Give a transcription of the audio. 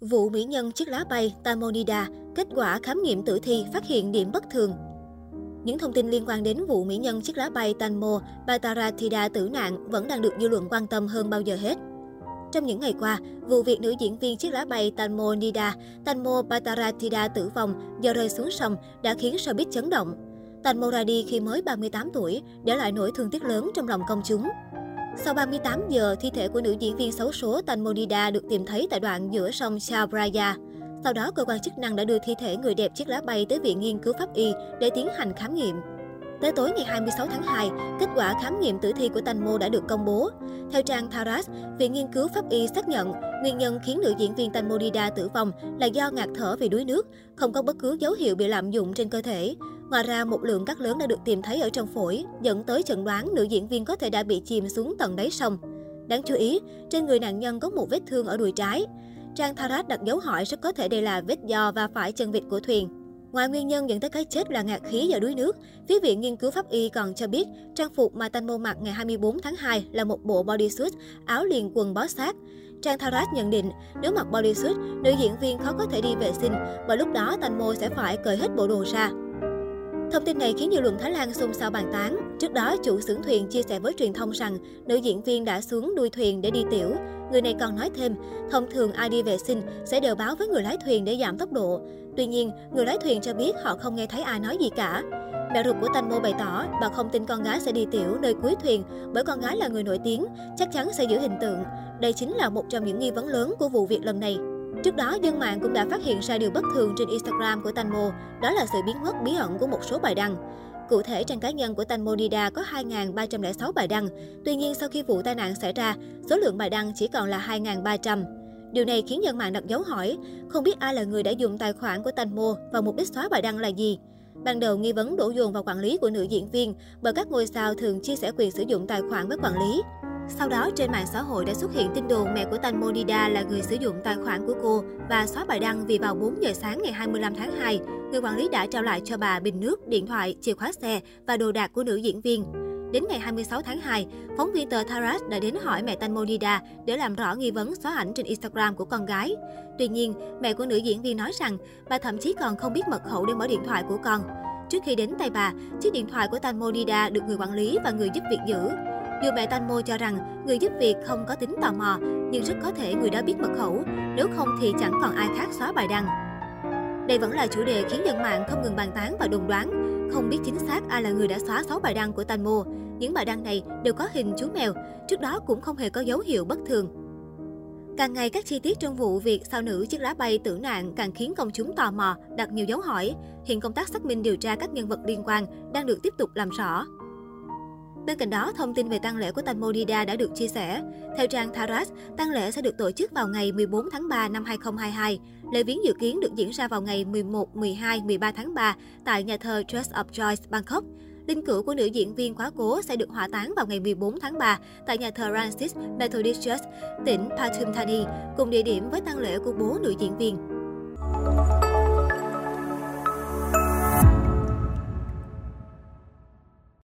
Vụ mỹ nhân chiếc lá bay Tamonida, kết quả khám nghiệm tử thi phát hiện điểm bất thường. Những thông tin liên quan đến vụ mỹ nhân chiếc lá bay Tanmo Bataratida tử nạn vẫn đang được dư luận quan tâm hơn bao giờ hết. Trong những ngày qua, vụ việc nữ diễn viên chiếc lá bay Tanmo Nida, Tanmo Bataratida tử vong do rơi xuống sông đã khiến showbiz chấn động. Tanmo ra đi khi mới 38 tuổi, để lại nỗi thương tiếc lớn trong lòng công chúng. Sau 38 giờ, thi thể của nữ diễn viên xấu số Tanmonida được tìm thấy tại đoạn giữa sông Chao Sau đó, cơ quan chức năng đã đưa thi thể người đẹp chiếc lá bay tới Viện Nghiên cứu Pháp y để tiến hành khám nghiệm. Tới tối ngày 26 tháng 2, kết quả khám nghiệm tử thi của Tanmo đã được công bố. Theo trang Tharas, Viện Nghiên cứu Pháp y xác nhận nguyên nhân khiến nữ diễn viên Tanmonida tử vong là do ngạt thở vì đuối nước, không có bất cứ dấu hiệu bị lạm dụng trên cơ thể. Ngoài ra, một lượng cát lớn đã được tìm thấy ở trong phổi, dẫn tới chẩn đoán nữ diễn viên có thể đã bị chìm xuống tận đáy sông. Đáng chú ý, trên người nạn nhân có một vết thương ở đùi trái. Trang Tharat đặt dấu hỏi rất có thể đây là vết do và phải chân vịt của thuyền. Ngoài nguyên nhân dẫn tới cái chết là ngạt khí do đuối nước, phía Viện Nghiên cứu Pháp y còn cho biết trang phục mà Tanmo mặc ngày 24 tháng 2 là một bộ bodysuit, áo liền quần bó sát. Trang Tharat nhận định, nếu mặc bodysuit, nữ diễn viên khó có thể đi vệ sinh, bởi lúc đó Tanmo sẽ phải cởi hết bộ đồ ra. Thông tin này khiến dư luận Thái Lan xôn xao bàn tán. Trước đó, chủ xưởng thuyền chia sẻ với truyền thông rằng nữ diễn viên đã xuống đuôi thuyền để đi tiểu. Người này còn nói thêm, thông thường ai đi vệ sinh sẽ đều báo với người lái thuyền để giảm tốc độ. Tuy nhiên, người lái thuyền cho biết họ không nghe thấy ai nói gì cả. Mẹ ruột của Tanmo bày tỏ, bà không tin con gái sẽ đi tiểu nơi cuối thuyền bởi con gái là người nổi tiếng, chắc chắn sẽ giữ hình tượng. Đây chính là một trong những nghi vấn lớn của vụ việc lần này. Trước đó, dân mạng cũng đã phát hiện ra điều bất thường trên Instagram của Tanmo, đó là sự biến mất bí ẩn của một số bài đăng. Cụ thể, trang cá nhân của Tanmo Nida có 2.306 bài đăng. Tuy nhiên, sau khi vụ tai nạn xảy ra, số lượng bài đăng chỉ còn là 2.300. Điều này khiến dân mạng đặt dấu hỏi, không biết ai là người đã dùng tài khoản của Tanmo và mục đích xóa bài đăng là gì. Ban đầu nghi vấn đổ dồn vào quản lý của nữ diễn viên bởi các ngôi sao thường chia sẻ quyền sử dụng tài khoản với quản lý. Sau đó, trên mạng xã hội đã xuất hiện tin đồn mẹ của Tan Monida là người sử dụng tài khoản của cô và xóa bài đăng vì vào 4 giờ sáng ngày 25 tháng 2, người quản lý đã trao lại cho bà bình nước, điện thoại, chìa khóa xe và đồ đạc của nữ diễn viên. Đến ngày 26 tháng 2, phóng viên tờ Taras đã đến hỏi mẹ Tanh Monida để làm rõ nghi vấn xóa ảnh trên Instagram của con gái. Tuy nhiên, mẹ của nữ diễn viên nói rằng bà thậm chí còn không biết mật khẩu để mở điện thoại của con. Trước khi đến tay bà, chiếc điện thoại của Tanh Monida được người quản lý và người giúp việc giữ. Dù mẹ Tanmo cho rằng người giúp việc không có tính tò mò, nhưng rất có thể người đó biết mật khẩu, nếu không thì chẳng còn ai khác xóa bài đăng. Đây vẫn là chủ đề khiến dân mạng không ngừng bàn tán và đồn đoán. Không biết chính xác ai là người đã xóa 6 bài đăng của Tanmo. Những bài đăng này đều có hình chú mèo, trước đó cũng không hề có dấu hiệu bất thường. Càng ngày các chi tiết trong vụ việc sao nữ chiếc lá bay tử nạn càng khiến công chúng tò mò, đặt nhiều dấu hỏi. Hiện công tác xác minh điều tra các nhân vật liên quan đang được tiếp tục làm rõ. Bên cạnh đó, thông tin về tang lễ của Tanmonida đã được chia sẻ. Theo trang Taras, tang lễ sẽ được tổ chức vào ngày 14 tháng 3 năm 2022. Lễ viếng dự kiến được diễn ra vào ngày 11, 12, 13 tháng 3 tại nhà thờ Church of Joyce, Bangkok. Linh cữu của nữ diễn viên quá cố sẽ được hỏa táng vào ngày 14 tháng 3 tại nhà thờ Francis Methodist Church, tỉnh Pathum Thani, cùng địa điểm với tang lễ của bố nữ diễn viên.